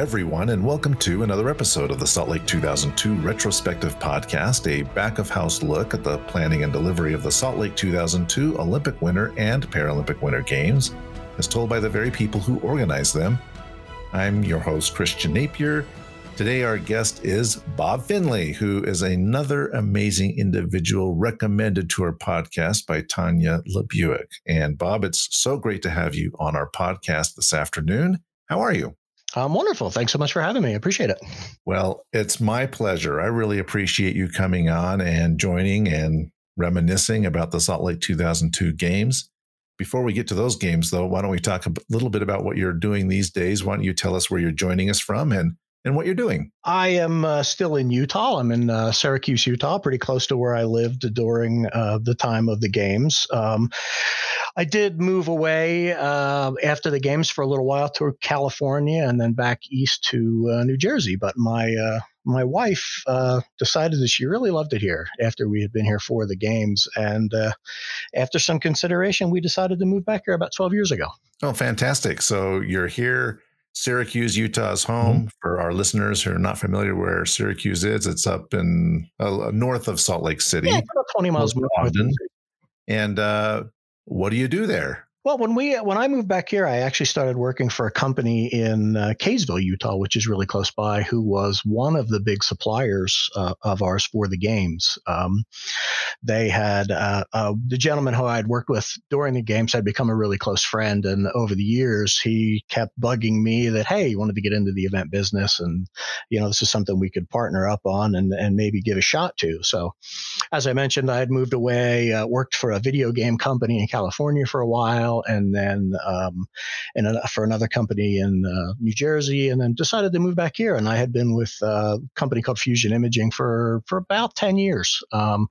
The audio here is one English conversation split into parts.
everyone, and welcome to another episode of the Salt Lake 2002 Retrospective Podcast, a back of house look at the planning and delivery of the Salt Lake 2002 Olympic Winter and Paralympic Winter Games, as told by the very people who organized them. I'm your host, Christian Napier. Today, our guest is Bob Finley, who is another amazing individual recommended to our podcast by Tanya Lebuick. And Bob, it's so great to have you on our podcast this afternoon. How are you? I'm wonderful. Thanks so much for having me. I appreciate it. Well, it's my pleasure. I really appreciate you coming on and joining and reminiscing about the Salt Lake 2002 games. Before we get to those games, though, why don't we talk a little bit about what you're doing these days? Why don't you tell us where you're joining us from and and what you're doing. I am uh, still in Utah. I'm in uh, Syracuse, Utah, pretty close to where I lived during uh, the time of the games. Um, I did move away uh, after the games for a little while to California and then back east to uh, New Jersey. But my uh, my wife decided that she really loved it here after we had been here for the games, and after some consideration, we decided to move back here about 12 years ago. Oh, fantastic! So you're here Syracuse, Utah's home. Mm-hmm. For our listeners who are not familiar where Syracuse is, it's up in uh, north of Salt Lake City, yeah, about twenty miles north. And uh, what do you do there? Well, when we when I moved back here, I actually started working for a company in uh, Kaysville, Utah, which is really close by, who was one of the big suppliers uh, of ours for the games. Um, they had uh, uh the gentleman who I had worked with during the games had become a really close friend, and over the years, he kept bugging me that hey, he wanted to get into the event business, and you know this is something we could partner up on and and maybe give a shot to. So, as I mentioned, I had moved away, uh, worked for a video game company in California for a while and then um, in a, for another company in uh, New Jersey, and then decided to move back here. And I had been with a company called Fusion Imaging for for about ten years. Um,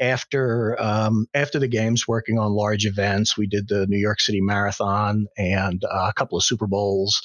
after um, after the games, working on large events, we did the New York City Marathon and uh, a couple of Super Bowls,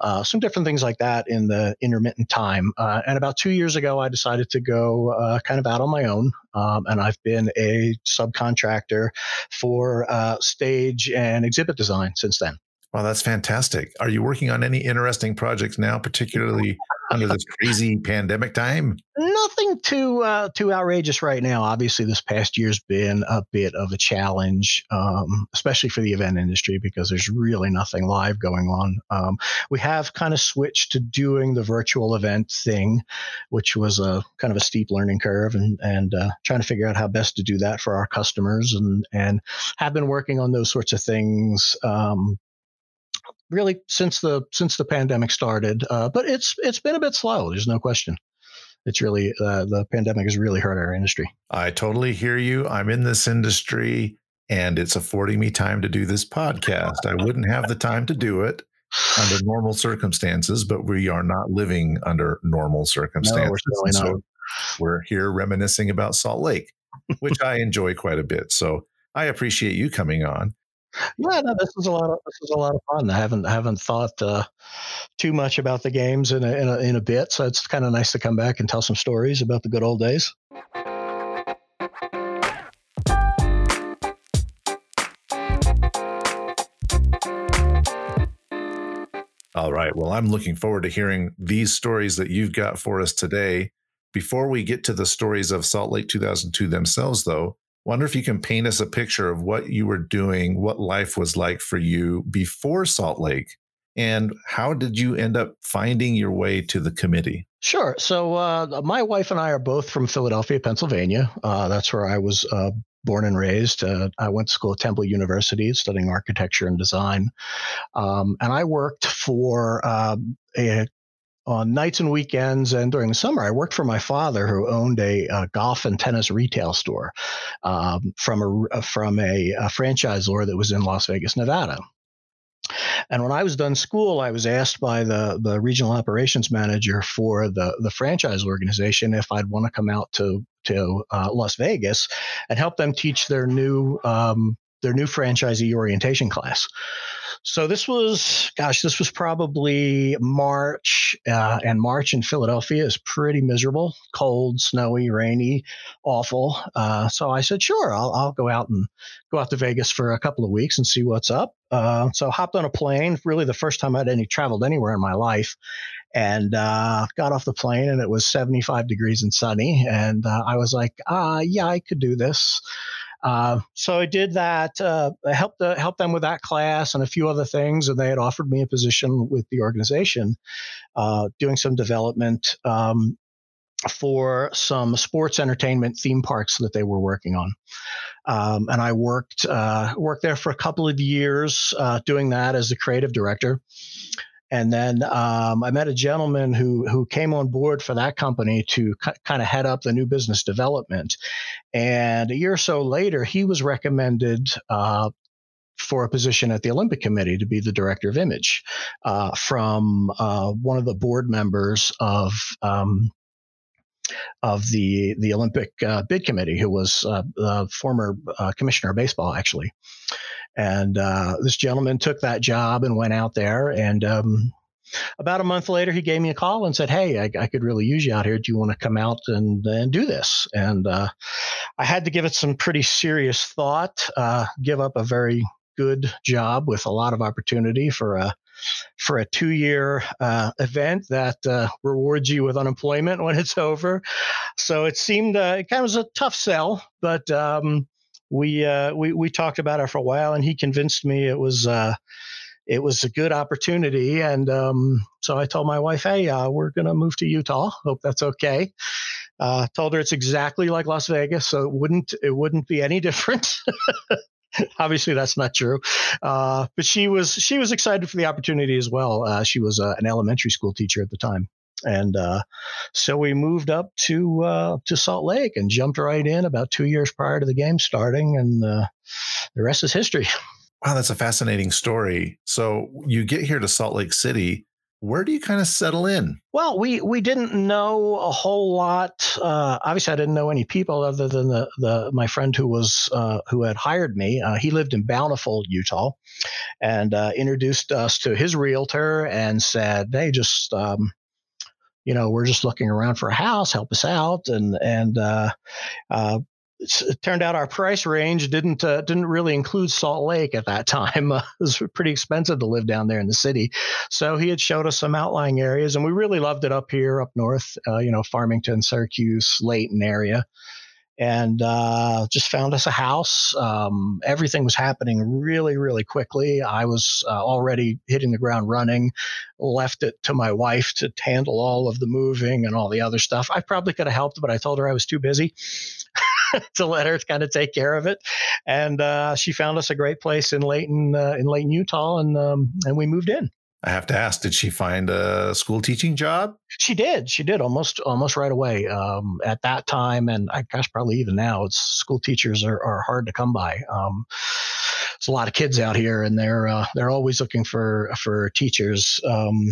uh, some different things like that in the intermittent time. Uh, and about two years ago, I decided to go uh, kind of out on my own. Um, and I've been a subcontractor for uh, stage and exhibit design since then. Wow, that's fantastic. Are you working on any interesting projects now, particularly under this crazy pandemic time? Nothing too uh, too outrageous right now. Obviously, this past year's been a bit of a challenge, um, especially for the event industry because there's really nothing live going on. Um, we have kind of switched to doing the virtual event thing, which was a kind of a steep learning curve, and and uh, trying to figure out how best to do that for our customers, and and have been working on those sorts of things um, really since the since the pandemic started. Uh, but it's it's been a bit slow. There's no question. It's really uh, the pandemic has really hurt our industry. I totally hear you. I'm in this industry, and it's affording me time to do this podcast. I wouldn't have the time to do it under normal circumstances, but we are not living under normal circumstances. No, we're, so we're here reminiscing about Salt Lake, which I enjoy quite a bit. So I appreciate you coming on. Yeah, no, this is a lot of this is a lot of fun. I haven't haven't thought uh, too much about the games in a, in a in a bit, so it's kind of nice to come back and tell some stories about the good old days. All right. Well, I'm looking forward to hearing these stories that you've got for us today. Before we get to the stories of Salt Lake 2002 themselves, though, Wonder if you can paint us a picture of what you were doing, what life was like for you before Salt Lake, and how did you end up finding your way to the committee? Sure. So, uh, my wife and I are both from Philadelphia, Pennsylvania. Uh, that's where I was uh, born and raised. Uh, I went to school at Temple University studying architecture and design. Um, and I worked for um, a on nights and weekends and during the summer, I worked for my father, who owned a, a golf and tennis retail store um, from a from a, a franchisor that was in Las Vegas, Nevada. And when I was done school, I was asked by the, the regional operations manager for the, the franchise organization if I'd want to come out to to uh, Las Vegas and help them teach their new um, their new franchisee orientation class. So this was, gosh, this was probably March, uh, and March in Philadelphia is pretty miserable, cold, snowy, rainy, awful. Uh, so I said, sure, I'll, I'll go out and go out to Vegas for a couple of weeks and see what's up. Uh, so hopped on a plane, really the first time I'd any traveled anywhere in my life, and uh, got off the plane and it was 75 degrees and sunny and uh, i was like uh, yeah i could do this uh, so I did that. Uh, I helped uh, helped them with that class and a few other things, and they had offered me a position with the organization, uh, doing some development um, for some sports entertainment theme parks that they were working on. Um, and I worked uh, worked there for a couple of years doing that as the creative director. And then um, I met a gentleman who who came on board for that company to kind of head up the new business development. And a year or so later, he was recommended uh, for a position at the Olympic Committee to be the director of image uh, from uh, one of the board members of. Um, of the the Olympic uh, bid committee, who was uh, the former uh, commissioner of baseball, actually, and uh, this gentleman took that job and went out there. And um, about a month later, he gave me a call and said, Hey, I, I, could really use you out here. Do you want to come out and, and do this? And uh, I had to give it some pretty serious thought, uh, give up a very good job with a lot of opportunity for a for a two year uh, event that uh, rewards you with unemployment when it's over. So it seemed uh, it kind of was a tough sell, but um, we uh, we we talked about it for a while, and he convinced me it was uh, it was a good opportunity. And um, so I told my wife, "Hey, uh, we're going to move to Utah. Hope that's okay." Uh, told her it's exactly like Las Vegas, so it wouldn't it wouldn't be any different. Obviously, that's not true, uh, but she was she was excited for the opportunity as well. Uh, she was uh, an elementary school teacher at the time and uh, so we moved up to uh, to Salt Lake and jumped right in about two years prior to the game starting, and uh, the rest is history. Wow, that's a fascinating story. So you get here to Salt Lake City. Where do you kind of settle in? Well, we we didn't know a whole lot. Uh, obviously, I didn't know any people other than the, the my friend who was uh, who had hired me. Uh, he lived in Bountiful, Utah, and introduced us to his realtor and said, "Hey, just um, you know, we're just looking around for a house, help us out. And, and, uh, uh, it turned out our price range didn't uh, didn't really include Salt Lake at that time. Uh, it was pretty expensive to live down there in the city, so he had showed us some outlying areas, and we really loved it up here, up north. Uh, you know, Farmington, Syracuse, Layton area and uh, just found us a house. Um, everything was happening really, really quickly. I was uh, already hitting the ground running, left it to my wife to handle all of the moving and all the other stuff. I probably could have helped, but I told her I was too busy. to let her kind of take care of it, and uh, she found us a great place in Layton, uh, in Layton, Utah, and um, and we moved in. I have to ask, did she find a school teaching job? She did. She did almost almost right away. Um, at that time, and I guess probably even now, it's school teachers are, are hard to come by. Um, there's a lot of kids out here, and they're uh, they're always looking for for teachers. Um,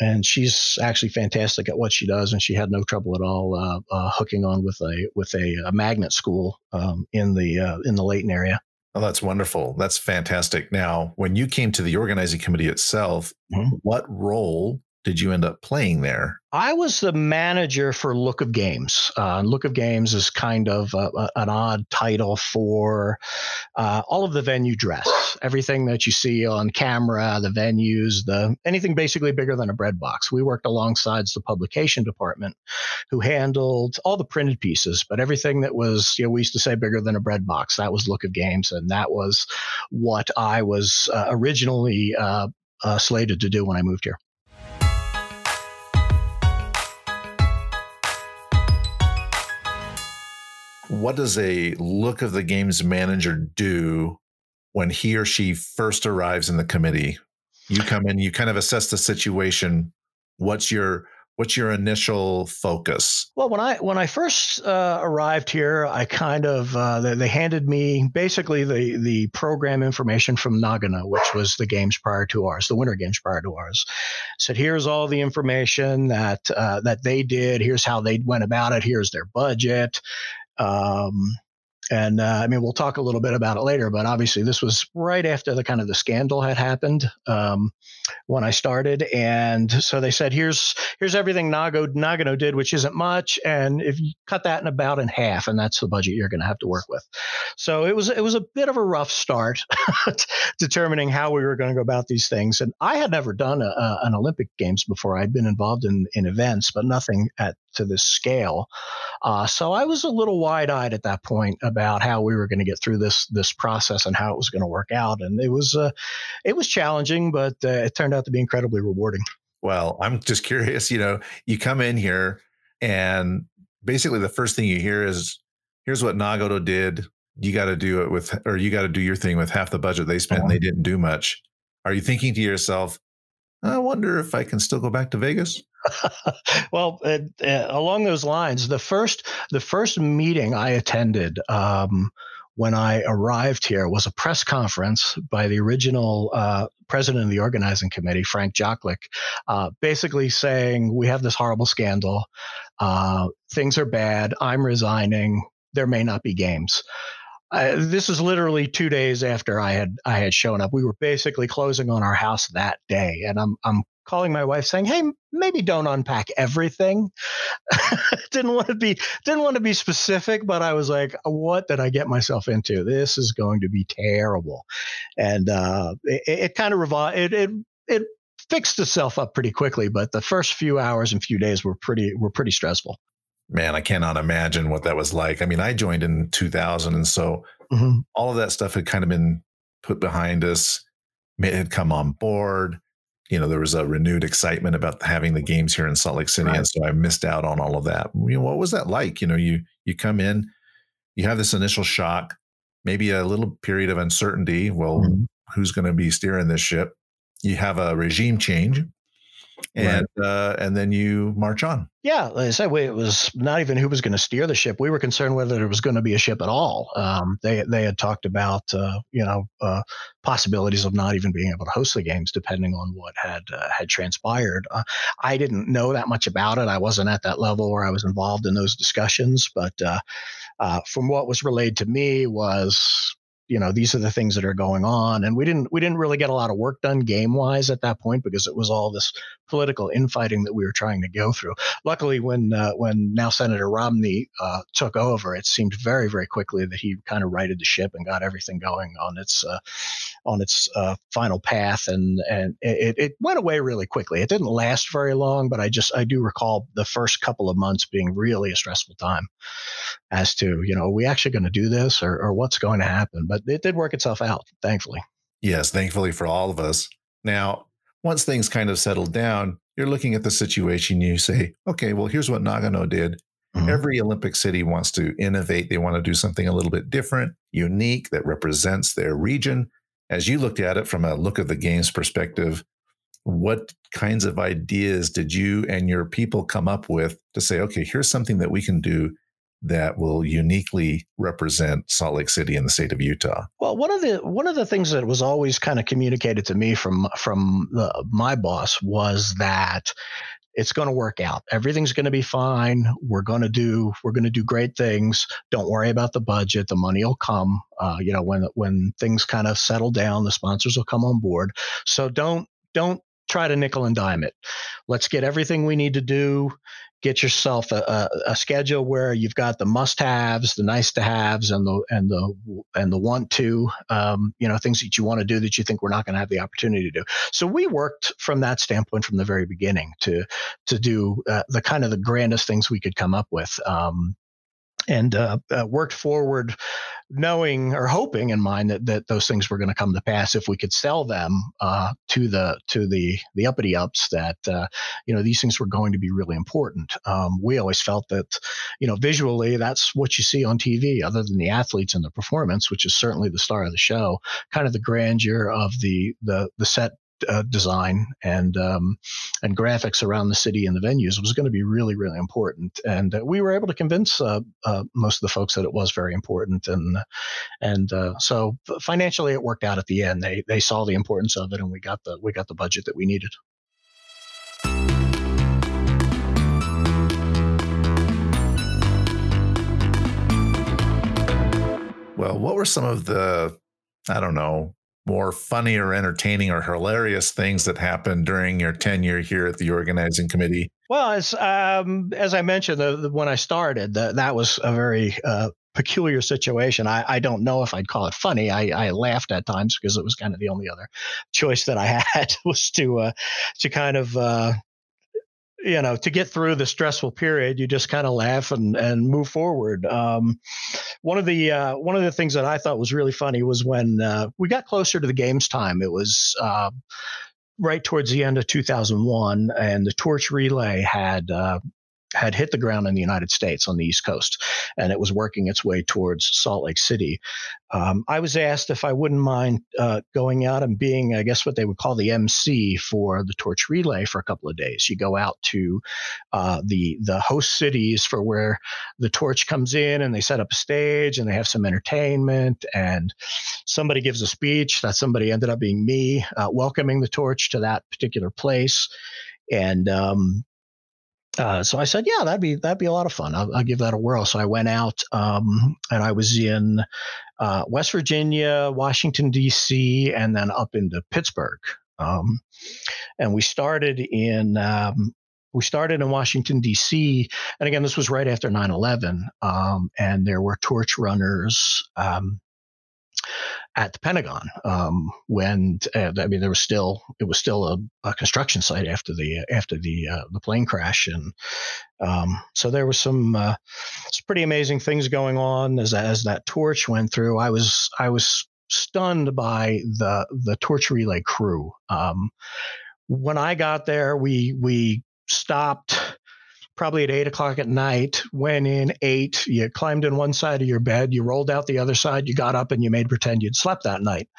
and she's actually fantastic at what she does, and she had no trouble at all uh, uh, hooking on with a with a, a magnet school um, in the uh, in the Layton area. Oh, that's wonderful. That's fantastic. Now, when you came to the organizing committee itself, mm-hmm. what role did you end up playing there? I was the manager for Look of Games. Uh, Look of Games is kind of a, a, an odd title for uh, all of the venue dress, everything that you see on camera, the venues, the anything basically bigger than a bread box. We worked alongside the publication department, who handled all the printed pieces, but everything that was, you know, we used to say bigger than a bread box. That was Look of Games, and that was what I was uh, originally uh, uh, slated to do when I moved here. What does a look of the games manager do when he or she first arrives in the committee? You come in, you kind of assess the situation. What's your what's your initial focus? Well, when I when I first uh, arrived here, I kind of uh, they, they, handed me basically the the program information from Nagano, which was the games prior to ours, the winter games prior to ours. Said here's all the information that uh, that they did. Here's how they went about it. Here's their budget. Um, and uh, I mean, we'll talk a little bit about it later, but obviously this was right after the kind of the scandal had happened. Um, when I started, and so they said, "Here's here's everything Nago, Nagano did, which isn't much, and if you cut that in about in half, and that's the budget you're going to have to work with." So it was it was a bit of a rough start, determining how we were going to go about these things. And I had never done a, a, an Olympic Games before. I'd been involved in in events, but nothing at to this scale. Uh, so I was a little wide eyed at that point about how we were going to get through this this process and how it was going to work out. And it was uh, it was challenging, but uh, it turned out to be incredibly rewarding. Well, I'm just curious. You know, you come in here, and basically the first thing you hear is, "Here's what Nagano did. You got to do it with, or you got to do your thing with half the budget they spent, and they didn't do much." Are you thinking to yourself, "I wonder if I can still go back to Vegas"? Well, uh, uh, along those lines, the first the first meeting I attended um, when I arrived here was a press conference by the original uh, president of the organizing committee, Frank Joklik, uh, basically saying we have this horrible scandal, uh, things are bad, I'm resigning, there may not be games. Uh, this is literally two days after I had I had shown up. We were basically closing on our house that day, and I'm I'm calling my wife saying, "Hey, maybe don't unpack everything." didn't want to be didn't want to be specific, but I was like, "What did I get myself into? This is going to be terrible," and uh, it, it kind of revol- it, it it fixed itself up pretty quickly. But the first few hours and few days were pretty were pretty stressful man, I cannot imagine what that was like. I mean, I joined in 2000, and so mm-hmm. all of that stuff had kind of been put behind us. It had come on board. You know, there was a renewed excitement about having the games here in Salt Lake City, right. and so I missed out on all of that. You know, what was that like? You know, you you come in, you have this initial shock, maybe a little period of uncertainty. Well, mm-hmm. who's going to be steering this ship? You have a regime change and right. uh, and then you march on. Yeah, like I said, it was not even who was going to steer the ship. We were concerned whether there was going to be a ship at all. Um, they they had talked about uh, you know uh, possibilities of not even being able to host the games, depending on what had uh, had transpired. Uh, I didn't know that much about it. I wasn't at that level where I was involved in those discussions, but uh, from what was relayed to me was you know these are the things that are going on and we didn't we didn't really get a lot of work done game wise at that point because it was all this political infighting that we were trying to go through. Luckily when uh, when now senator romney uh, took over it seemed very very quickly that he kind of righted the ship and got everything going on its uh, on its uh, final path and and it, it went away really quickly. It didn't last very long but i just i do recall the first couple of months being really a stressful time as to you know are we actually going to do this or, or what's going to happen? But it did work itself out thankfully. Yes thankfully for all of us. Now once things kind of settled down you're looking at the situation you say okay well here's what nagano did. Mm-hmm. every olympic city wants to innovate. They want to do something a little bit different unique that represents their region. As you looked at it from a look of the games perspective what kinds of ideas did you and your people come up with to say okay here's something that we can do that will uniquely represent Salt Lake City and the state of Utah? Well, one of the one of the things that was always kind of communicated to me from from the, my boss was that it's going to work out. Everything's going to be fine. We're going to do we're going to do great things. Don't worry about the budget. The money will come. Uh, you know when when things kind of settle down, the sponsors will come on board. So don't don't try to nickel and dime it. Let's get everything we need to do get yourself a, a, a, schedule where you've got the must-haves, the nice-to-haves, and the and the and the want-to, um, you know, things that you want to do that you think we're not going to have the opportunity to do. So we worked from that standpoint from the very beginning to to do uh, the kind of the grandest things we could come up with. Um, and uh, uh, worked forward knowing or hoping in mind that, that those things were going to come to pass if we could sell them uh, to the to the the uppity ups that uh, you know these things were going to be really important. Um, we always felt that you know visually that's what you see on TV, other than the athletes and the performance, which is certainly the star of the show. Kind of the grandeur of the the the set uh, design and um, and graphics around the city and the venues was going to be really really important. And uh, we were able to convince uh, uh most of the folks that it was very important and and uh, so financially it worked out at the end. They they saw the importance of it and we got the we got the budget that we needed. Well what were some of the i don't know more funny or entertaining or hilarious things that happened during your tenure here at the organizing committee? Well, as um, as I mentioned, the, the, when I started, the, that was a very uh, peculiar situation. I, I, don't know if I'd call it funny. I, I, laughed at times because it was kind of the only other choice that I had was to uh, to kind of uh, you know to get through the stressful period you just kind of laugh and and move forward. Um, one of the uh, one of the things that i thought was really funny was when uh, we got closer to the games time. It was uh, right towards the end of 2001 and the torch relay had uh, had hit the ground in the United States on the East Coast, and it was working its way towards Salt Lake City. Um, I was asked if I wouldn't mind uh, going out and being, I guess, what they would call the MC for the torch relay for a couple of days. You go out to uh, the the host cities for where the torch comes in, and they set up a stage, and they have some entertainment, and somebody gives a speech. That somebody ended up being me, uh, welcoming the torch to that particular place, and um, uh, so I said, yeah, that'd be that'd be a lot of fun. I'll, I'll give that a whirl. So I went out um, and I was in uh, West Virginia, Washington D.C., and then up into Pittsburgh. Um, and we started in um, we started in Washington D.C. And again, this was right after 9/11, um, and there were torch runners. Um, at the Pentagon um, when uh, I mean there was still it was still a, a construction site after the after the uh, the plane crash and um, so there was some uh, some pretty amazing things going on as as that torch went through. I was I was stunned by the the torch relay crew. Um, when I got there, we we stopped probably at eight o'clock at night, went in, ate, you climbed in one side of your bed, you rolled out the other side, you got up and you made pretend you'd slept that night.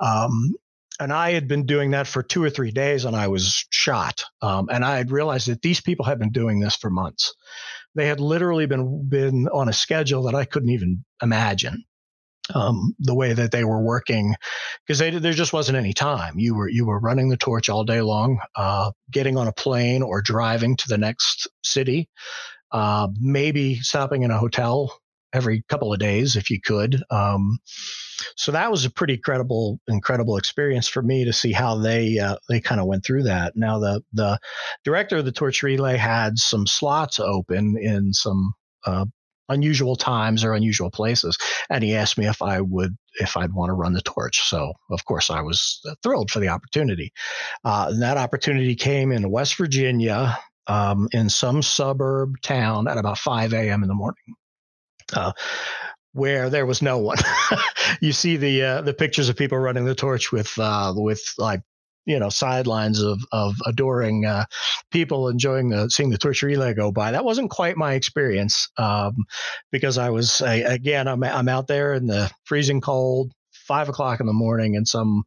Um, and I had been doing that for two or three days and I was shot. Um, and I had realized that these people had been doing this for months. They had literally been been on a schedule that I couldn't even imagine um, the way that they were working because there just wasn't any time. You were you were running the torch all day long, uh, getting on a plane or driving to the next city, uh, maybe stopping in a hotel every couple of days if you could. Um, so that was a pretty incredible incredible experience for me to see how they uh, they kind of went through that. Now the the director of the torch relay had some slots open in some uh, unusual times or unusual places. And he asked me if I would, if I'd want to run the torch. So, of course, I was thrilled for the opportunity. Uh, and that opportunity came in West Virginia um, in some suburb town at about 5 a.m. in the morning. Uh, where there was no one. you see the uh, the pictures of people running the torch with uh, with like you know sidelines of of adoring uh, people enjoying the seeing the torch relay go by. That wasn't quite my experience um, because I was I, again I'm I'm out there in the freezing cold, five o'clock in the morning in some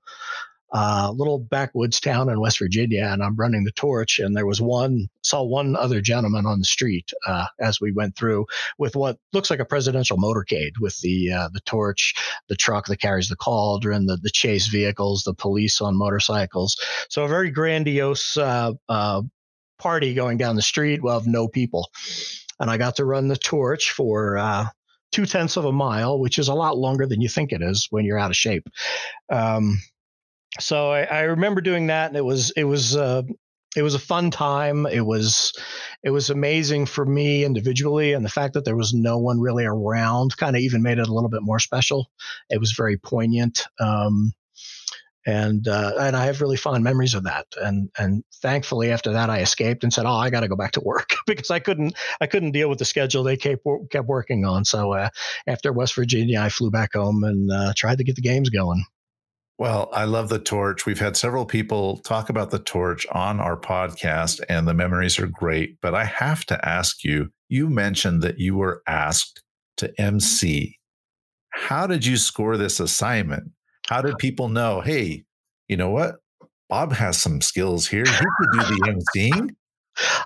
uh, little backwoods town in West Virginia, and I'm running the torch. And there was one saw one other gentleman on the street uh, as we went through with what looks like a presidential motorcade with the uh, the torch, the truck that carries the cauldron, the the chase vehicles, the police on motorcycles. So a very grandiose uh, uh, party going down the street of no people. And I got to run the torch for uh, two tenths of a mile, which is a lot longer than you think it is when you're out of shape. Um, so I, I, remember doing that, and it was it was uh, it was a fun time. It was it was amazing for me individually, and the fact that there was no one really around kind of even made it a little bit more special. It was very poignant. Um, and uh, and I have really fond memories of that. And and thankfully, after that, I escaped and said, "Oh, I got to go back to work," because I couldn't I couldn't deal with the schedule they kept kept working on. So uh, after West Virginia, I flew back home and uh, tried to get the games going. Well, I love the torch. We've had several people talk about the torch on our podcast, and the memories are great. But I have to ask you you mentioned that you were asked to MC. How did you score this assignment? How did people know, hey, you know what? Bob has some skills here. He could do the MCing.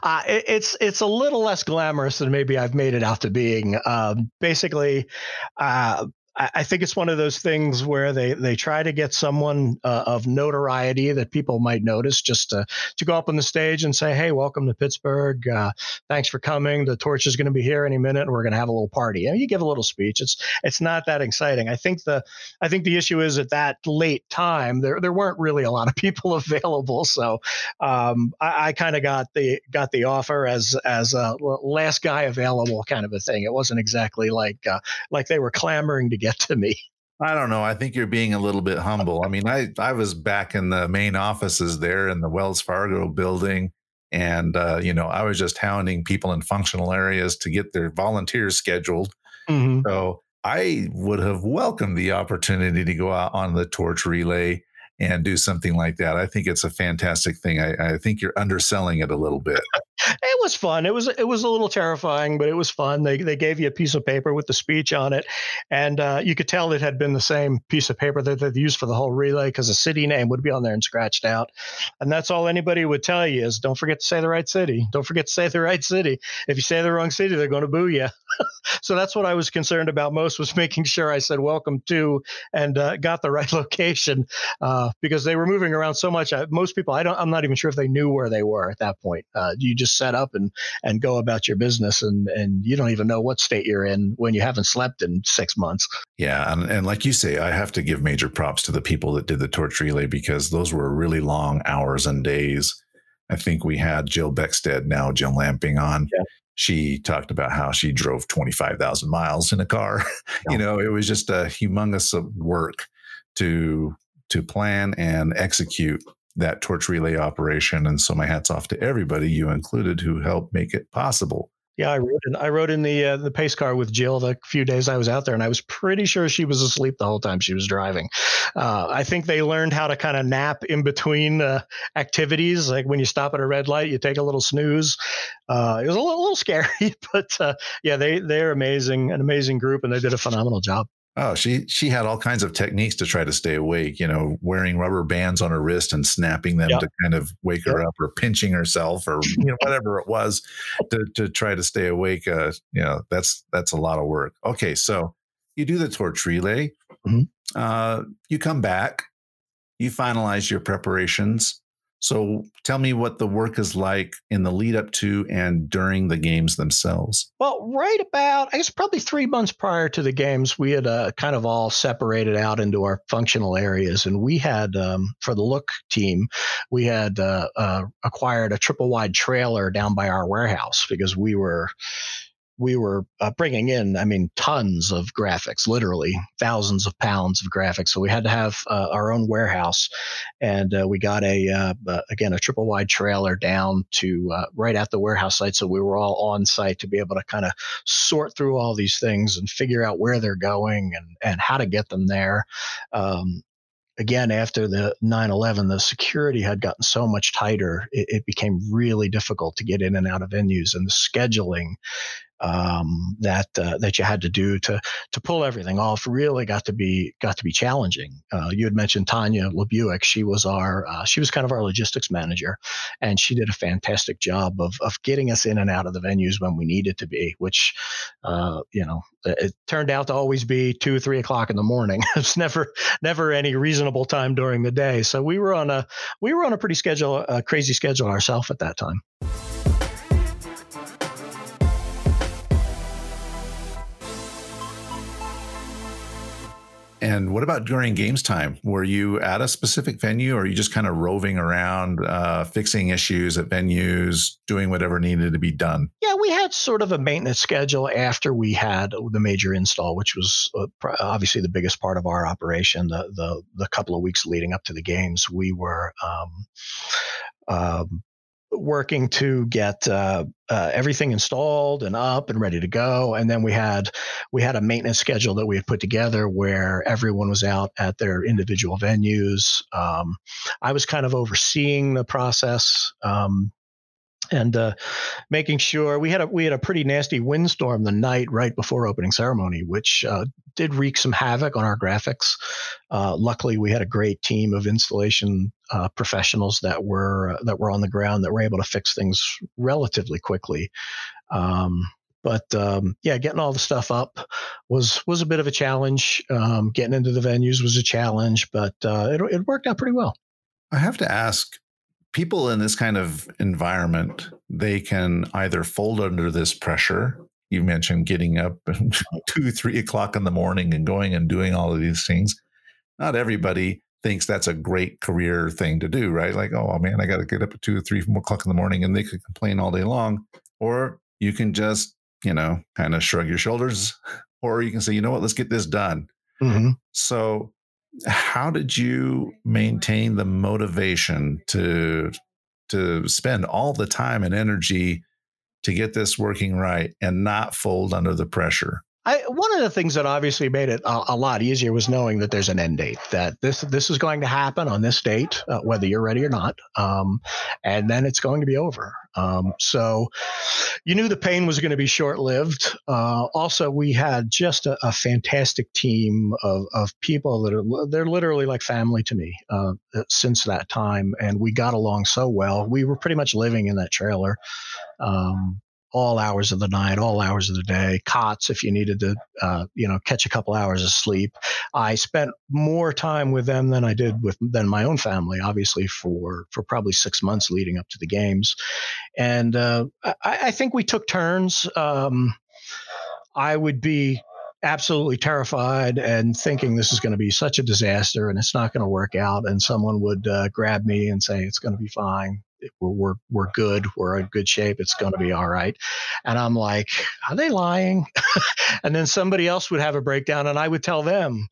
Uh, it, it's it's a little less glamorous than maybe I've made it out to being. Um, basically, uh, I, think it's one of those things where they they try to get someone uh, of notoriety that people might notice just to to go up on the stage and say, "Hey, welcome to Pittsburgh. Uh, thanks for coming. The torch is going to be here any minute, and we're going to have a little party." And you give a little speech. It's it's not that exciting. I think the I think the issue is at that late time there there weren't really a lot of people available, so um, I, I kind of got the got the offer as as a last guy available kind of a thing. It wasn't exactly like uh, like they were clamoring to get to me. I don't know. I think you're being a little bit humble. I mean, I I was back in the main offices there in the Wells Fargo building, and uh, you know, I was just hounding people in functional areas to get their volunteers scheduled. Mm-hmm. So I would have welcomed the opportunity to go out on the torch relay and do something like that. I think it's a fantastic thing. I, I think you're underselling it a little bit. It was fun. It was it was a little terrifying, but it was fun. They they gave you a piece of paper with the speech on it, and uh, you could tell it had been the same piece of paper that they'd used for the whole relay because the city name would be on there and scratched out. And that's all anybody would tell you is don't forget to say the right city. Don't forget to say the right city. If you say the wrong city, they're going to boo you. so that's what I was concerned about most was making sure I said welcome to and uh, got the right location uh, because they were moving around so much. I, most people, I don't, I'm not even sure if they knew where they were at that point. Uh, you just set up and and go about your business, and and you don't even know what state you're in when you haven't slept in six months. Yeah, and, and like you say, I have to give major props to the people that did the torch relay because those were really long hours and days. I think we had Jill Beckstead, now Jill Lamping on. Yeah she talked about how she drove 25,000 miles in a car. you know, it was just a humongous uh, work to to plan and execute that torch relay operation. And so my hats off to everybody, you included, who helped make it possible. Yeah, I rode in, I rode in the uh, the pace car with Jill the few days I was out there, and I was pretty sure she was asleep the whole time she was driving. Uh, I think they learned how to kind of nap in between uh, activities, like when you stop at a red light, you take a little snooze. Uh, it was a little, a little scary, but uh, yeah, they they're amazing, an amazing group, and they did a phenomenal job. Oh, she she had all kinds of techniques to try to stay awake. You know, wearing rubber bands on her wrist and snapping them yep. to kind of wake yep. her up, or pinching herself, or you know whatever it was to to try to stay awake. Uh, you know, that's that's a lot of work. Okay, so you do the torch relay. Mm-hmm. Uh, you come back. You finalize your preparations. So tell me what the work is like in the lead up to and during the games themselves. Well, right about, I guess probably three months prior to the games, we had uh, kind of all separated out into our functional areas. And we had, um, for the look team, we had uh, uh, acquired a triple wide trailer down by our warehouse because we were we were uh, bringing in, I mean, tons of graphics, literally thousands of pounds of graphics. So we had to have uh, our own warehouse, and uh, we got a uh, uh, again a triple wide trailer down to uh, right at the warehouse site. So we were all on site to be able to kind of sort through all these things and figure out where they're going and and how to get them there. Um, again, after the 9 11, the security had gotten so much tighter, it, it, became really difficult to get in and out of venues. And the scheduling um, that uh, that you had to do to to pull everything off really got to be got to be challenging. Uh, you had mentioned Tanya Lebuick; she was our uh, she was kind of our logistics manager, and she did a fantastic job of of getting us in and out of the venues when we needed to be. Which, uh, you know, it turned out to always be two three o'clock in the morning. it's never never any reasonable time during the day. So we were on a we were on a pretty schedule a crazy schedule ourselves at that time. And what about during games time? Were you at a specific venue or are you just kind of roving around, uh, fixing issues at venues, doing whatever needed to be done? Yeah, we had sort of a maintenance schedule after we had the major install, which was uh, obviously the biggest part of our operation. The, the, the couple of weeks leading up to the games, we were um, um, working to get uh, uh, everything installed and up and ready to go and then we had we had a maintenance schedule that we had put together where everyone was out at their individual venues. Um, i was kind of overseeing the process um, and uh, making sure we had a we had a pretty nasty windstorm the night right before opening ceremony, which uh, did wreak some havoc on our graphics. Uh, luckily, we had a great team of installation uh, professionals that were that were on the ground that were able to fix things relatively quickly. Um, but um, yeah, getting all the stuff up was was a bit of a challenge. Um, getting into the venues was a challenge, but uh, it, it worked out pretty well. I have to ask people in this kind of environment, they can either fold under this pressure. You mentioned getting up two, three o'clock in the morning and going and doing all of these things. Not everybody thinks that's a great career thing to do, right? Like, oh man, I got to get up at two or three o'clock in the morning, and they could complain all day long. Or you can just, you know, kind of shrug your shoulders, or you can say, you know what, let's get this done. Mm-hmm. So, how did you maintain the motivation to to spend all the time and energy to get this working right and not fold under the pressure? I, one of the things that obviously made it a, a, lot easier was knowing that there's an end date. That this this is going to happen on this date, uh, whether you're ready or not, um, and then it's going to be over. Um, so you knew the pain was going to be short lived. Uh, also, we had just a, a, fantastic team of, of people that are they're literally like family to me uh, since that time, and we got along so well. We were pretty much living in that trailer. Um, all hours of the night, all hours of the day, cots if you needed to, uh, you know, catch a couple hours of sleep. I spent more time with them than I did with than my own family, obviously for for probably six months leading up to the games, and uh, I, I, think we took turns. Um, I would be absolutely terrified and thinking this is going to be such a disaster and it's not going to work out, and someone would uh, grab me and say it's going to be fine we're, we're, we're good. We're in good shape. It's going to be all right. And I'm like, are they lying? and then somebody else would have a breakdown and I would tell them,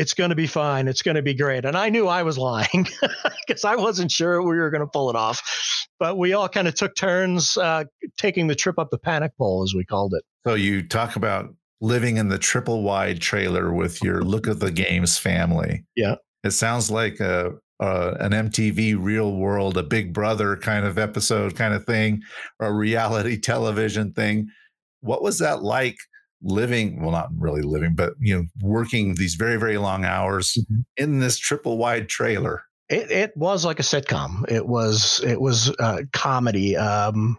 it's going to be fine. It's going to be great. And I knew I was lying because I wasn't sure we were going to pull it off. But we all kind of took turns uh, taking the trip up the panic pole, as we called it. So you talk about living in the triple wide trailer with your look of the games family. Yeah. It sounds like a, uh, an MTV Real World, a Big Brother kind of episode, kind of thing, or a reality television thing. What was that like living? Well, not really living, but you know, working these very very long hours mm-hmm. in this triple wide trailer. It, it was like a sitcom. It was it was uh, comedy. Um,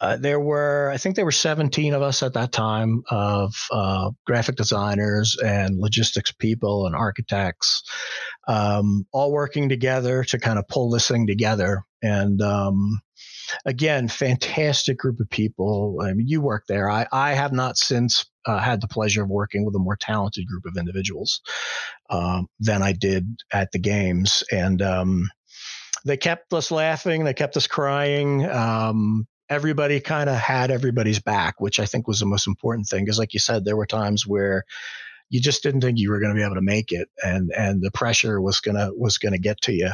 uh, there were, I think there were 17 of us at that time of uh, graphic designers and logistics people and architects, um, all working together to kind of pull this thing together. And um, again, fantastic group of people. I mean, you work there. I, I have not since uh, had the pleasure of working with a more talented group of individuals um, than I did at the games. And um, they kept us laughing. They kept us crying. Um, everybody kind of had everybody's back, which I think was the most important thing. Because, like you said, there were times where you just didn't think you were going to be able to make it, and and the pressure was gonna was gonna get to you,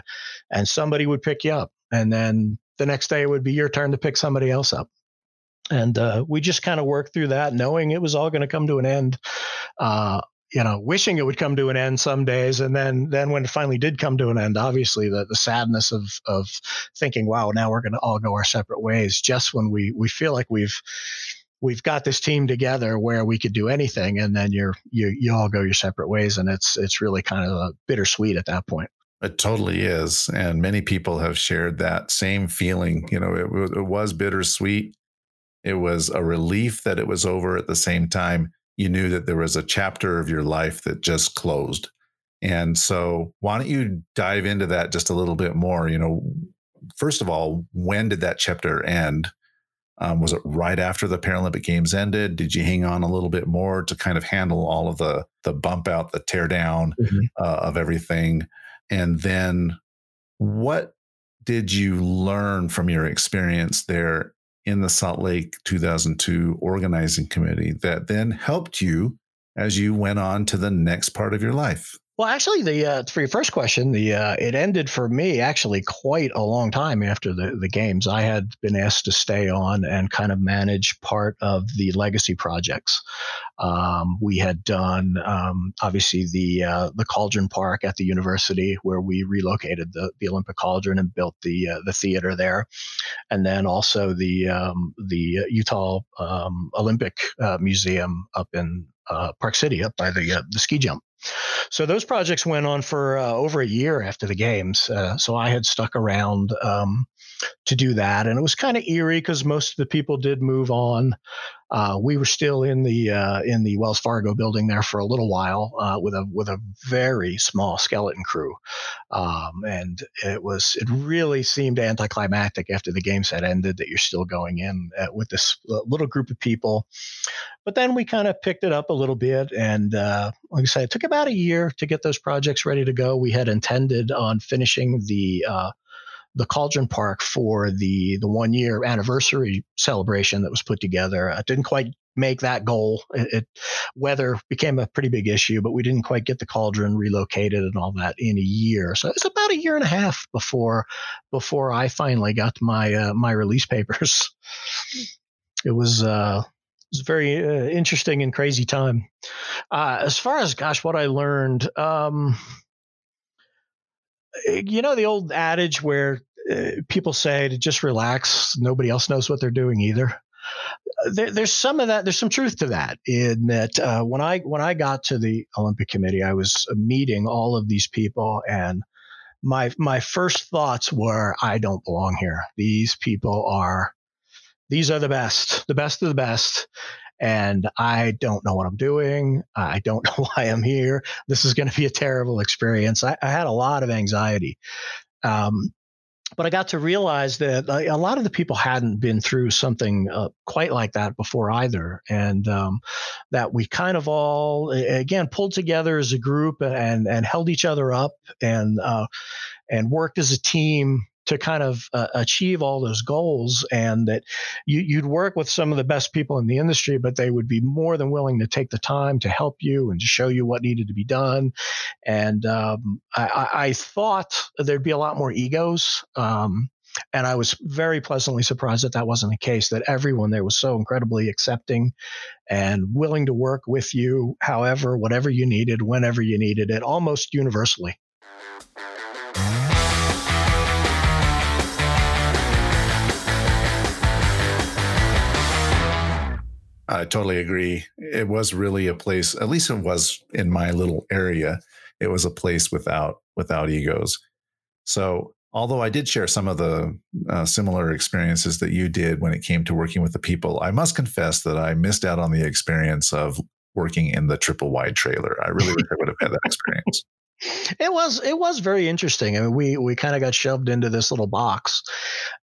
and somebody would pick you up, and then the next day it would be your turn to pick somebody else up. And uh, we just kind of worked through that, knowing it was all going to come to an end. Uh, you know, wishing it would come to an end some days, and then then when it finally did come to an end, obviously the the sadness of of thinking, wow, now we're going to all go our separate ways. Just when we we feel like we've we've got this team together where we could do anything, and then you're you you all go your separate ways, and it's it's really kind of a bittersweet at that point. It totally is, and many people have shared that same feeling. You know, it, it was bittersweet. It was a relief that it was over at the same time you knew that there was a chapter of your life that just closed. And so, why don't you dive into that just a little bit more? You know, first of all, when did that chapter end? Um, was it right after the Paralympic Games ended? Did you hang on a little bit more to kind of handle all of the the bump out, the tear down mm-hmm. uh, of everything? And then, what did you learn from your experience there in the Salt Lake 2002 organizing committee that then helped you as you went on to the next part of your life? Well, actually, the uh, for your first question, the uh, it ended for me actually quite a long time after the the games. I had been asked to stay on and kind of manage part of the legacy projects. Um, we had done um, obviously the uh, the Cauldron Park at the university where we relocated the the Olympic Cauldron and built the uh, the theater there, and then also the um, the Utah um, Olympic uh, Museum up in uh, Park City, up by the the ski jump. So those projects went on for uh, over a year after the games. Uh, so I had stuck around um, to do that, and it was kind of eerie because most of the people did move on. Uh, we were still in the uh, in the Wells Fargo building there for a little while uh, with a with a very small skeleton crew, um, and it was it really seemed anticlimactic after the games had ended that you're still going in uh, with this uh, little group of people. But then we kind of picked it up a little bit, and uh, like I said, it took about a year to get those projects ready to go. We had intended on finishing the the Cauldron Park for the the one year anniversary celebration that was put together. I didn't quite make that goal. It, it, weather became a pretty big issue, but we didn't quite get the cauldron relocated and all that in a year. So it's about a year and a half before before I finally got my uh, my release papers. It was uh, it was a very uh, interesting and crazy time. Uh, as far as gosh, what I learned. Um, you know the old adage where uh, people say to just relax nobody else knows what they're doing either? There, there's some of that there's some truth to that in that uh, when i when i got to the olympic committee i was meeting all of these people and my my first thoughts were i don't belong here. These people are these are the best the best of the best and I don't know what I'm doing. I don't know why I'm here. This is going to be a terrible experience. I, I had a lot of anxiety. Um, but I got to realize that a lot of the people hadn't been through something uh, quite like that before either, and um, that we kind of all again pulled together as a group and and held each other up and uh, and worked as a team to kind of uh, achieve all those goals and that you, would work with some of the best people in the industry but they would be more than willing to take the time to help you and to show you what needed to be done and um, I, I, thought there'd be a lot more egos um, and I was very pleasantly surprised that that wasn't the case, that everyone there was so incredibly accepting and willing to work with you, however, whatever you needed, whenever you needed it, almost universally. I totally agree. It was really a place, at least it was in my little area, it was a place without without egos. So, although I did share some of the uh, similar experiences that you did when it came to working with the people, I must confess that I missed out on the experience of working in the triple wide trailer. I really wish I would have had that experience. It was it was very interesting. I mean, we we kind of got shoved into this little box,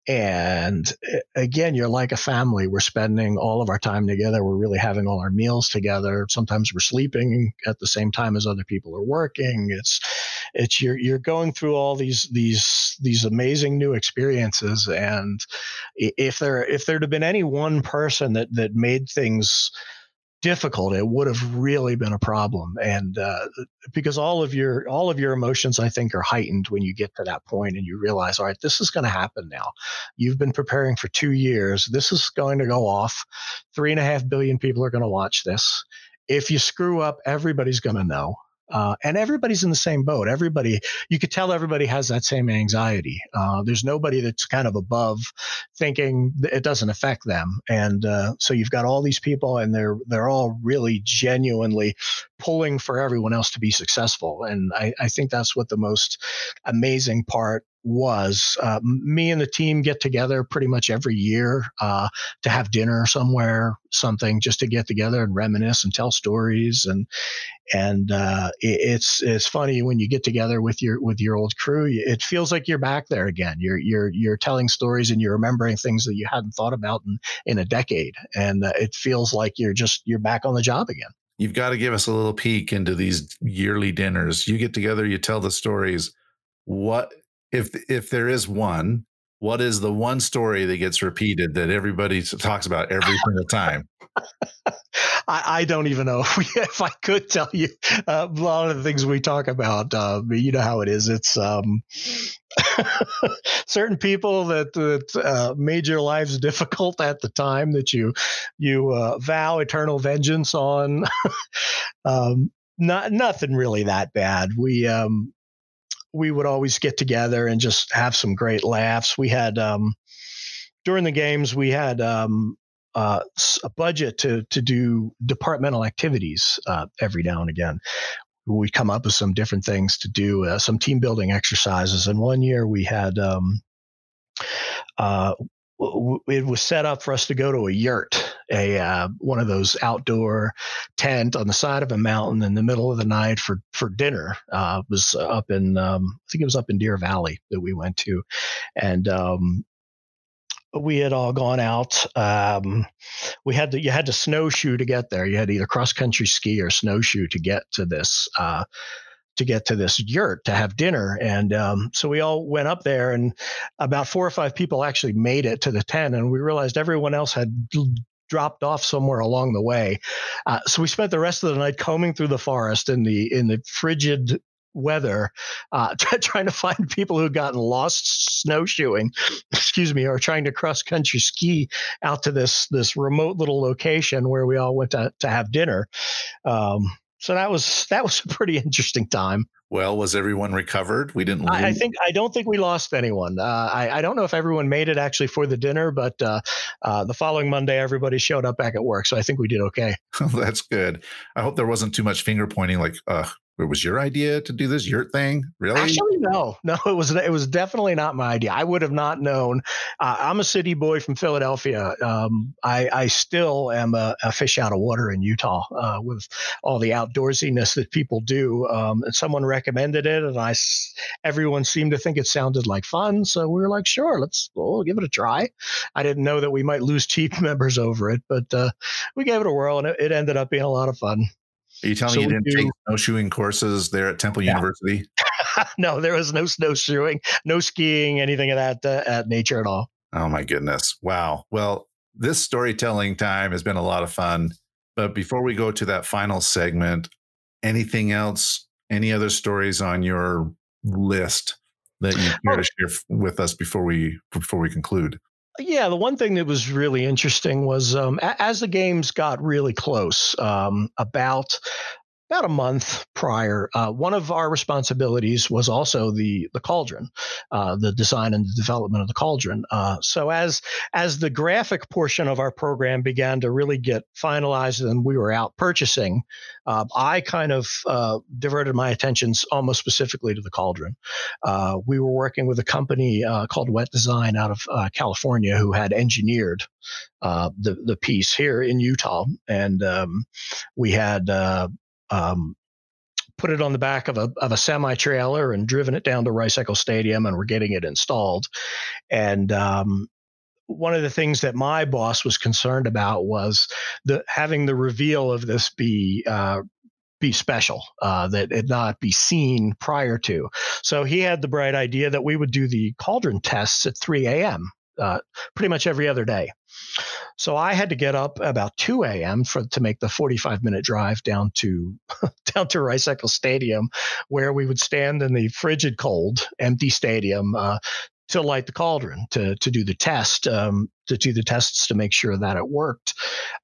and eh, again, you're like a family. We're spending all of our time together. We're really having all our meals together. Sometimes we're sleeping at the same time as other people are working. It's it's you're you're going through all these these these amazing new experiences, and if there if there'd have been any one person that that made things difficult, it would have really been a problem. And uh, because all of your all of your emotions, I think, are heightened when you get to that point and you realize, all right, this is going to happen now. You've been preparing for two years. This is going to go off. Three and a half billion people are going to watch this. If you screw up, everybody's going to know. Uh, and everybody's in the same boat. Everybody, you could tell everybody has that same anxiety. Uh, there's nobody that's kind of above thinking it doesn't affect them. And uh, so you've got all these people, and they're they're all really genuinely pulling for everyone else to be successful. And I, I think that's what the most amazing part was uh, me and the team get together pretty much every year uh, to have dinner somewhere something just to get together and reminisce and tell stories and and uh, it, it's it's funny when you get together with your with your old crew it feels like you're back there again. You're you're you're telling stories and you're remembering things that you hadn't thought about in, in a decade and uh, it feels like you're just you're back on the job again. You've got to give us a little peek into these yearly dinners. You get together you tell the stories. What if if there is one, what is the one story that gets repeated that everybody talks about every single time? I, I, don't even know if, we, if I could tell you uh, a lot of the things we talk about. Uh, you know how it is. It's um, certain people that, that uh, made your lives difficult at the time that you you uh, vow eternal vengeance on. um, not nothing really that bad. We um, we would always get together and just have some great laughs. We had um, during the games we had um, uh, a budget to to do departmental activities uh, every now and again. We come up with some different things to do, uh, some team building exercises. And one year we had um, uh, it was set up for us to go to a yurt a uh, one of those outdoor tent on the side of a mountain in the middle of the night for for dinner. Uh, was up in um, I think it was up in Deer Valley that we went to, and um, we had all gone out. Um, we had to you had to snowshoe to get there. You had either cross country ski or snowshoe to get to this uh, to get to this yurt to have dinner. And um, so we all went up there, and about four or five people actually made it to the tent, and we realized everyone else had dropped off somewhere along the way. Uh, so we spent the rest of the night combing through the forest in the in the frigid weather, uh, trying to find people who'd gotten lost snowshoeing, excuse me, or trying to cross country ski out to this this remote little location where we all went to to have dinner. Um, so that was that was a pretty interesting time. Well, was everyone recovered? We didn't. I, I, think I don't think we lost anyone. Uh, I, I, don't know if everyone made it actually for the dinner, but uh, uh, the following Monday, everybody showed up back at work, so I think we did okay. That's good. I hope there wasn't too much finger pointing, like, uh, it was your idea to do this yurt thing? Really? Actually no. No it was it was definitely not my idea. I would have not known. Uh, i'm a city boy from philadelphia. Um, I, I still am a, a, fish out of water in utah uh, with all the outdoorsiness that people do. Um, and someone recommended it and i everyone seemed to think it sounded like fun. So we were like sure let's we'll give it a try. I didn't know that we might lose team members over it but uh, we gave it a whirl and it, it ended up being a lot of fun are you telling so me you didn't do, take snowshoeing courses there at Temple yeah. University? no, there was no snowshoeing, no skiing, anything of that uh, at nature at all. Oh my goodness! Wow. Well, this storytelling time has been a lot of fun. But before we go to that final segment, anything else? Any other stories on your list that you care to share with us before we before we conclude? Yeah, the one thing that was really interesting was um, as the games got really close, um, about about a month prior, uh, one of our responsibilities was also the the cauldron, uh, the design and the development of the cauldron. Uh, so as as the graphic portion of our program began to really get finalized and we were out purchasing, uh, I kind of uh, diverted my attentions almost specifically to the cauldron. Uh, we were working with a company called Wet Design out of California who had engineered the the piece here in Utah, and um, we had um, put it on the back of a, of a semi trailer and driven it down to Rice-Eccles Stadium, and we're getting it installed. And um, one of the things that my boss was concerned about was the having the reveal of this be uh, be special, uh, that it not be seen prior to. So he had the bright idea that we would do the cauldron tests at 3 a.m. Uh, pretty much every other day. So I had to get up about 2 a.m. for to make the 45 minute drive down to down to Rice-Eccles Stadium, where we would stand in the frigid cold, empty stadium, uh, to light the cauldron to to do the test um, to do the tests to make sure that it worked.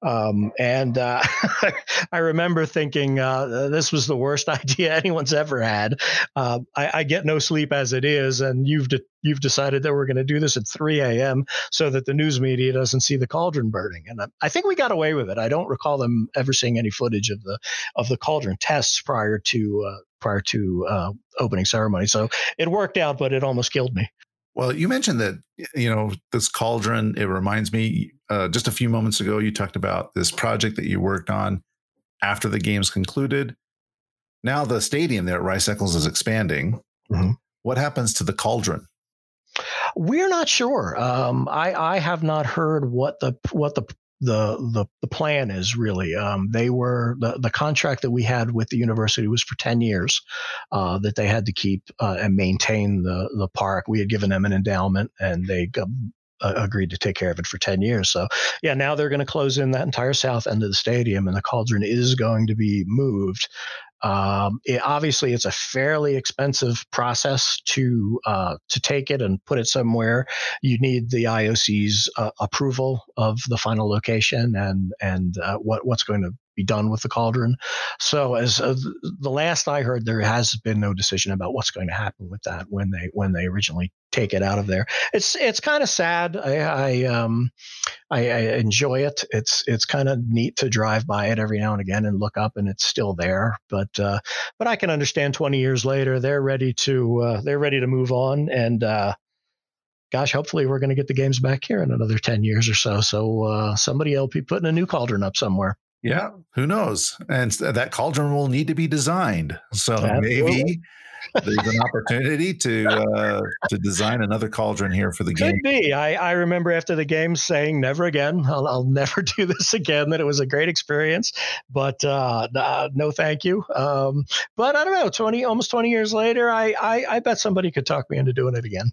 Um, and uh, I remember thinking uh, this was the worst idea anyone's ever had. Uh, I, I, get no sleep as it is and you've de- you've decided that we're going to do this at 3 a.m so that the news media doesn't see the cauldron burning. And I, I think we got away with it. I don't recall them ever seeing any footage of the of the cauldron tests prior to uh, prior to uh, opening ceremony. So it worked out but it almost killed me well, you mentioned that you know this cauldron. It reminds me uh, just a few moments ago you talked about this project that you worked on after the games concluded. Now the stadium there at Rice-Eccles is expanding. Mm-hmm. What happens to the cauldron? We're not sure. Um, I, I have not heard what the what the the the, the plan is really. Um, they were the, the contract that we had with the university was for ten years uh, that they had to keep uh, and maintain the the park. We had given them an endowment, and they got, uh, agreed to take care of it for 10 years. So, yeah, now they're going to close in that entire south end of the stadium, and the cauldron is going to be moved. Um, it, obviously, it's a fairly expensive process to uh, to take it and put it somewhere. You need the IOC's uh, approval of the final location and and uh, what what's going to be done with the cauldron. So, as uh, the last I heard, there has been no decision about what's going to happen with that when they when they originally take it out of there. It's it's kind of sad. I, I um I, I, enjoy it. It's it's kind of neat to drive by it every now and again and look up and it's still there. But uh, but I can understand 20 years later they're ready to uh, they're ready to move on and uh, gosh, hopefully we're going to get the games back here in another 10 years or so. So uh, somebody will be putting a new cauldron up somewhere. Yeah, who knows? And that cauldron will need to be designed. So Absolutely. maybe there's an opportunity to uh, to design another cauldron here for the Could game. Could be. I, I remember after the game saying never again. I'll, I'll never do this again. That it was a great experience, but uh, no, thank you. Um, but I don't know. Twenty almost twenty years later, I, I I bet somebody could talk me into doing it again.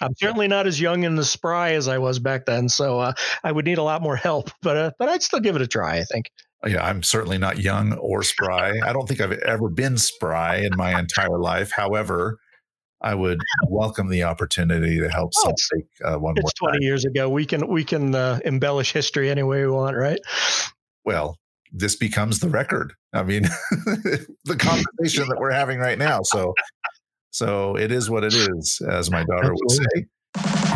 I'm certainly not as young and as spry as I was back then, so uh, I would need a lot more help. But uh, but I'd still give it a try. I think. Yeah, I'm certainly not young or spry. I don't think I've ever been spry in my entire life. However, I would welcome the opportunity to help oh, take uh, one it's more. 20 years ago. We can we can uh, embellish history any way we want, right? Well, this becomes the record. I mean, the conversation that we're having right now. So so it is what it is, as my daughter Absolutely. would say.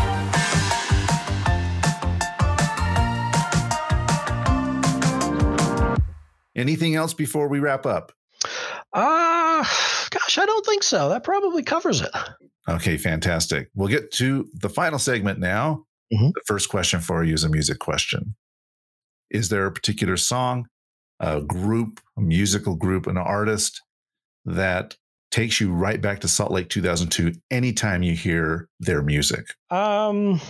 Anything else before we wrap up? Ah, uh, gosh, I don't think so. That probably covers it. Okay, fantastic. We'll get to the final segment now. Mm-hmm. The first question for you is a music question. Is there a particular song, a group, a musical group, an artist that takes you right back to Salt Lake 2002 anytime you hear their music? Um,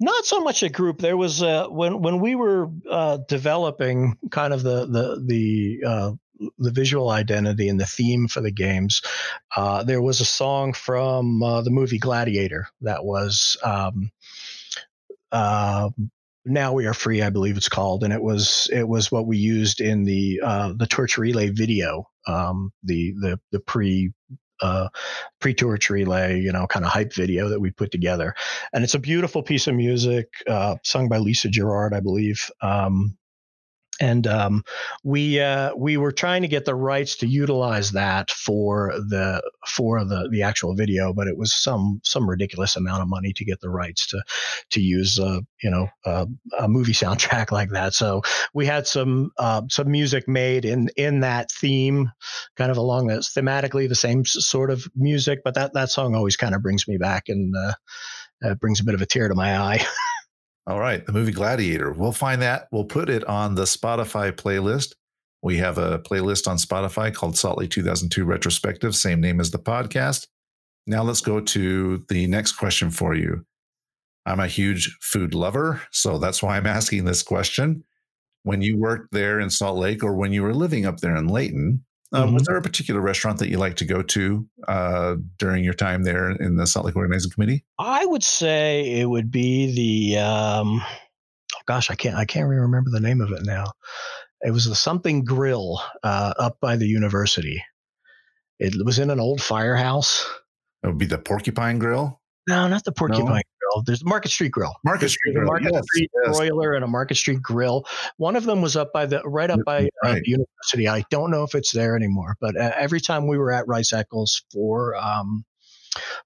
not so much a group. There was uh, when when we were uh, developing kind of the the the uh, the visual identity and the theme for the games. Uh, there was a song from uh, the movie Gladiator that was. Um, uh, now we are free, I believe it's called, and it was it was what we used in the uh, the torch relay video um, the the the pre uh, pre-torch relay, you know, kind of hype video that we put together, and it's a beautiful piece of music uh, sung by Lisa Gerrard, I believe. Um, and um, we uh, we were trying to get the rights to utilize that for the for the the actual video, but it was some some ridiculous amount of money to get the rights to to use uh, you know uh, a movie soundtrack like that. So we had some uh, some music made in in that theme, kind of along that thematically the same sort of music, but that that song always kind of brings me back and uh, brings a bit of a tear to my eye. All right, the movie Gladiator. We'll find that. We'll put it on the Spotify playlist. We have a playlist on Spotify called Salt Lake 2002 Retrospective, same name as the podcast. Now let's go to the next question for you. I'm a huge food lover, so that's why I'm asking this question. When you worked there in Salt Lake or when you were living up there in Layton, um, mm-hmm. Was there a particular restaurant that you like to go to uh, during your time there in the Salt Lake Organizing Committee? I would say it would be the. Um, oh gosh, I can't. I can't even remember the name of it now. It was the something grill uh, up by the university. It was in an old firehouse. It would be the Porcupine Grill. No, not the Porcupine? Grill. There's Market Street Grill. Market Street Grill. Market yes, Street yes. Broiler and a Market Street Grill. One of them was up by the right up by uh, the university. I don't know if it's there anymore, but uh, every time we were at Rice Eccles for um,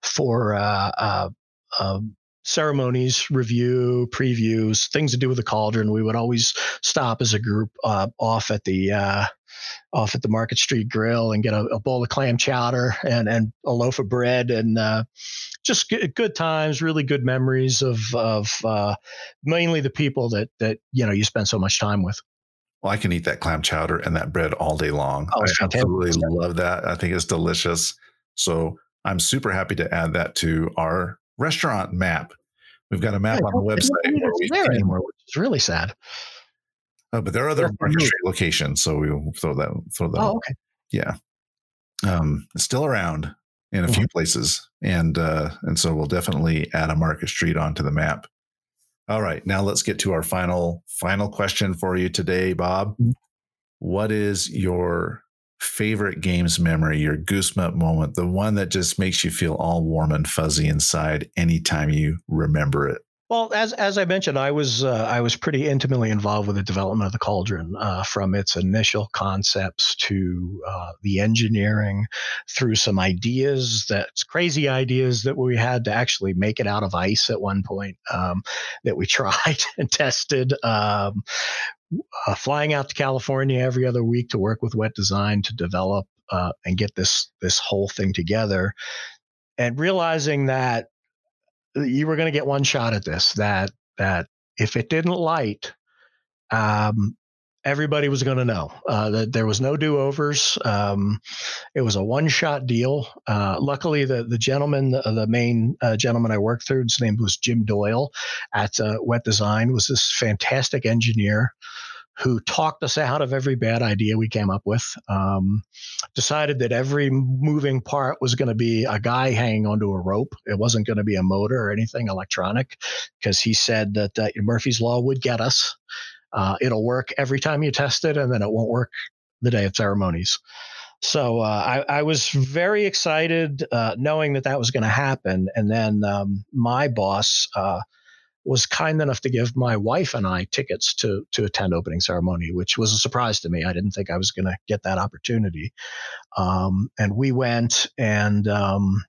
for uh, uh, um, ceremonies, review, previews, things to do with the cauldron, we would always stop as a group uh, off at the uh, off at the Market Street Grill and get a, a, bowl of clam chowder and and a loaf of bread and uh, just good, good, times, really good memories of of uh, mainly the people that that you know you spend so much time with. Well, I can eat that clam chowder and that bread all day long. Oh, I absolutely love that. I think it's delicious. So I'm super happy to add that to our restaurant map. We've got a map yeah, on the website. Where we anymore, which is really sad. Oh, but there are other Market Street locations, so we'll throw that. Throw that. Oh, okay. Yeah, um, still around in a mm-hmm. few places, and uh, and so we'll definitely add a Market Street onto the map. All right, now let's get to our final final question for you today, Bob. Mm-hmm. What is your favorite games memory, your goosebump moment, the one that just makes you feel all warm and fuzzy inside anytime you remember it? Well, as as I mentioned, I was uh, I was pretty intimately involved with the development of the cauldron, uh, from its initial concepts to uh, the engineering, through some ideas that's crazy ideas that we had to actually make it out of ice at one point um, that we tried and tested. Um, uh, flying out to California every other week to work with Wet Design to develop uh, and get this this whole thing together, and realizing that you were going to get one shot at this. That that if it didn't light, um, everybody was going to know uh, that there was no do-overs. Um, it was a one-shot deal. Uh, luckily, the the gentleman, the, the main uh, gentleman I worked through, his name was Jim Doyle at uh, Wet Design, was this fantastic engineer who talked us out of every bad idea we came up with. Um, decided that every moving part was going to be a guy hanging onto a rope. It wasn't going to be a motor or anything electronic, because he said that uh, Murphy's Law would get us. Uh, it'll work every time you test it, and then it won't work the day of ceremonies. So uh, I, I, was very excited uh, knowing that that was going to happen. And then um, my boss uh, was kind enough to give my wife and I tickets to to attend opening ceremony, which was a surprise to me. I didn't think I was going to get that opportunity. Um, and we went, and um,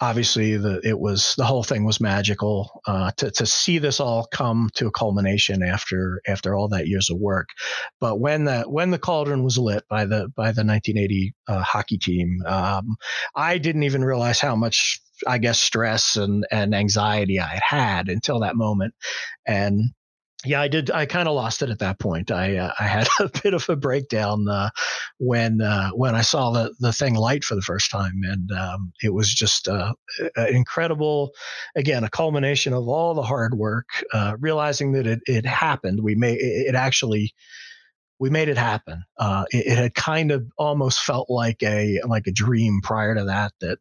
obviously the it was the whole thing was magical uh, to to see this all come to a culmination after after all that years of work. But when the when the cauldron was lit by the by the 1980 uh, hockey team, um, I didn't even realize how much I guess stress and and anxiety I had had until that moment, and yeah, I did. I kind of lost it at that point. I uh, I had a bit of a breakdown uh, when uh, when I saw the the thing light for the first time, and um, it was just uh, incredible. Again, a culmination of all the hard work, uh, realizing that it it happened. We made it actually. We made it happen. Uh, it, it, had kind of almost felt like a like a dream prior to that. That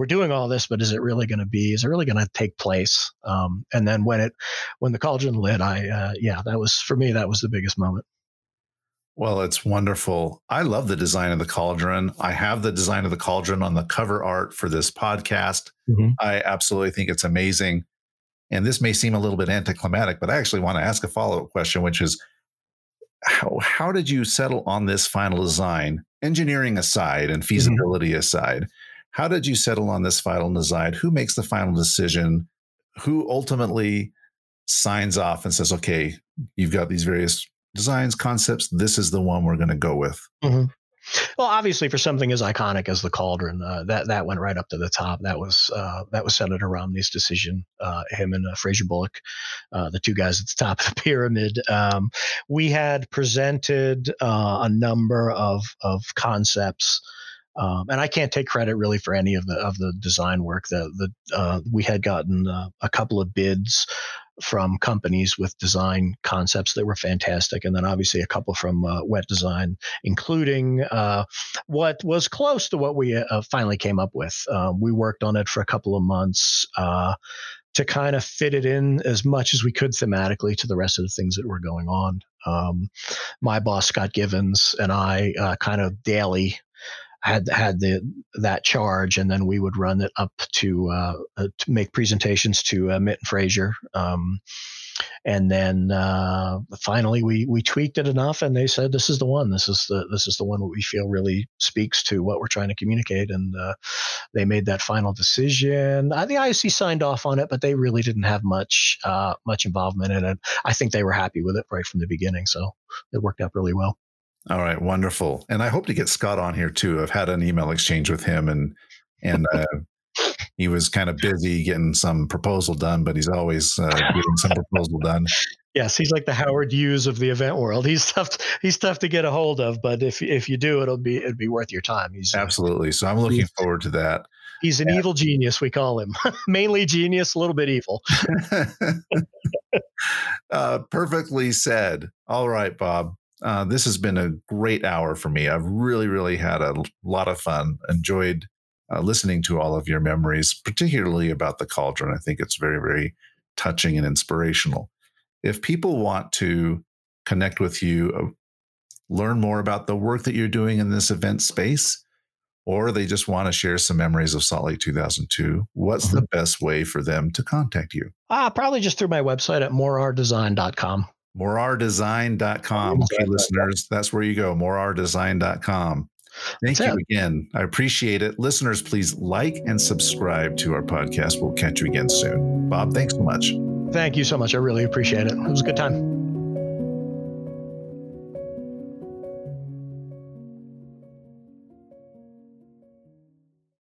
we're doing all this, but is it really going to be? Is it really going to take place? Um, and then when it, when the cauldron lit, I, uh, yeah, that was for me. That was the biggest moment. Well, it's wonderful. I love the design of the cauldron. I have the design of the cauldron on the cover art for this podcast. Mm-hmm. I absolutely think it's amazing. And this may seem a little bit anticlimactic, but I actually want to ask a follow up question, which is how, how did you settle on this final design, engineering aside and mm-hmm. feasibility mm-hmm. aside? How did you settle on this final design? Who makes the final decision? Who ultimately signs off and says, okay, you've got these various designs, concepts. This is the one we're going to go with. Mm-hmm. Well, obviously, for something as iconic as the cauldron, uh, that that went right up to the top. That was uh, that was Senator Romney's decision. Uh, him and uh, Fraser Bullock, uh, the two guys at the top of the pyramid. Um, we had presented uh, a number of of concepts um, and I can't take credit really for any of the of the design work. The the uh, we had gotten uh, a couple of bids from companies with design concepts that were fantastic, and then obviously a couple from uh, Wet Design, including uh, what was close to what we uh, finally came up with. Um, we worked on it for a couple of months uh, to kind of fit it in as much as we could thematically to the rest of the things that were going on. Um, my boss Scott Givens and I uh, kind of daily had had the that charge, and then we would run it up to, uh, uh, to make presentations to uh, Mitt and Fraser. Um, and then uh, finally, we we tweaked it enough, and they said, "This is the one. This is the this is the one that we feel really speaks to what we're trying to communicate." And uh, they made that final decision. The ISC signed off on it, but they really didn't have much uh, much involvement in it. I think they were happy with it right from the beginning, so it worked out really well. All right, wonderful. And I hope to get Scott on here too. I've had an email exchange with him, and and uh, he was kind of busy getting some proposal done, but he's always uh, getting some proposal done. Yes, he's like the Howard Hughes of the event world. He's tough. He's tough to get a hold of, but if if you do, it'll be it'll be worth your time. He's uh, absolutely. So I'm looking forward to that. He's an yeah. evil genius, we call him. Mainly genius, a little bit evil. uh, perfectly said. All right, Bob. Uh, this has been a great hour for me. I've really, really had a lot of fun. Enjoyed uh, listening to all of your memories, particularly about the cauldron. I think it's very, very touching and inspirational. If people want to connect with you, uh, learn more about the work that you're doing in this event space, or they just want to share some memories of Salt Lake 2002, what's mm-hmm. the best way for them to contact you? Uh, probably just through my website at moreardesign.com. Moreardesign.com. Okay, listeners, that's where you go. Moreardesign.com. Thank that's you it. again. I appreciate it. Listeners, please like and subscribe to our podcast. We'll catch you again soon. Bob, thanks so much. Thank you so much. I really appreciate it. It was a good time.